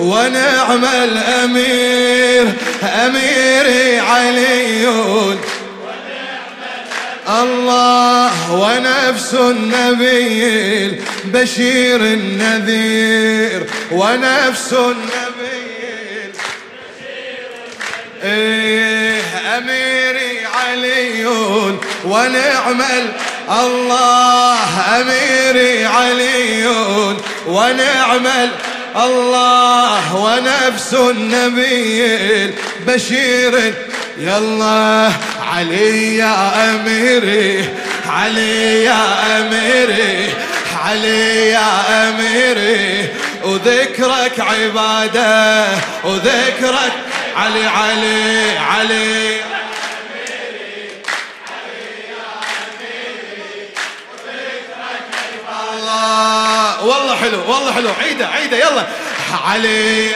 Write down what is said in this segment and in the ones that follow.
ونعم الأمير أميري علي الله ونفس النبي البشير النذير ونفس النبي إيه أميري علي ونعم الله أميري علي ونعم الله ونفس النبي البشير. يلا علي يا أميري علي يا أميري علي يا أميري وذكرك عبادة وذكرك علي علي علي. والله حلو والله حلو. عيدة عيدة يلا. علي.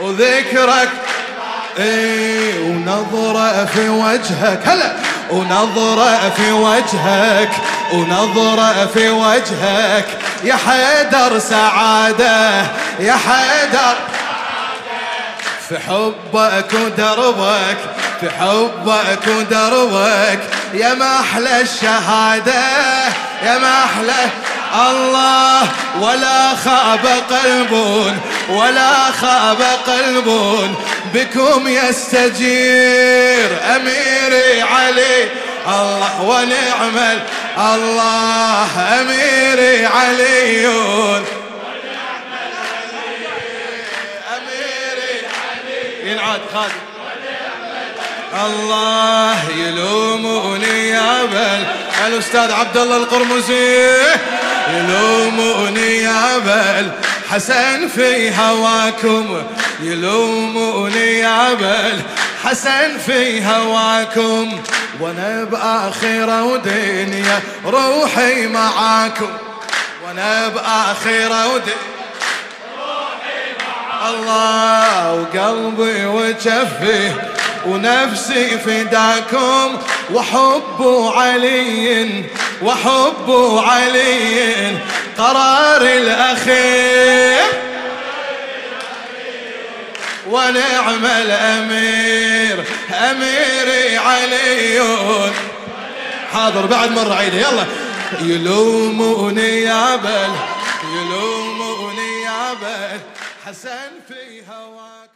وذكرك إيه ونظرة في وجهك. هلا. ونظرة في وجهك ونظرة في وجهك. يا حيدر سعادة يا حيدر. في حبك ودربك حبك ودربك يا ما أحلى الشهادة يا ما أحلى الله. ولا خاب قلب ولا خاب قلب بكم يستجير أميري علي الله ونعم الله أميري علي. ينعاد خادم. الله يلوموني يا بل. الاستاذ عبد الله القرمزي؟ يلوموني يا بل. حسن في هواكم. يلوموني يا بل. حسن في هواكم. وأنا باخره ودنيا روحي معاكم. وأنا باخره ودنيا الله وقلبي وجفي. ونفسي فداكم وحب علي وحب علي قرار الأخير. ونعم الأمير. أميري علي حاضر بعد مرة عيدة يلا. يلوموني يا بل يلوموني يا بل. حسن في هواك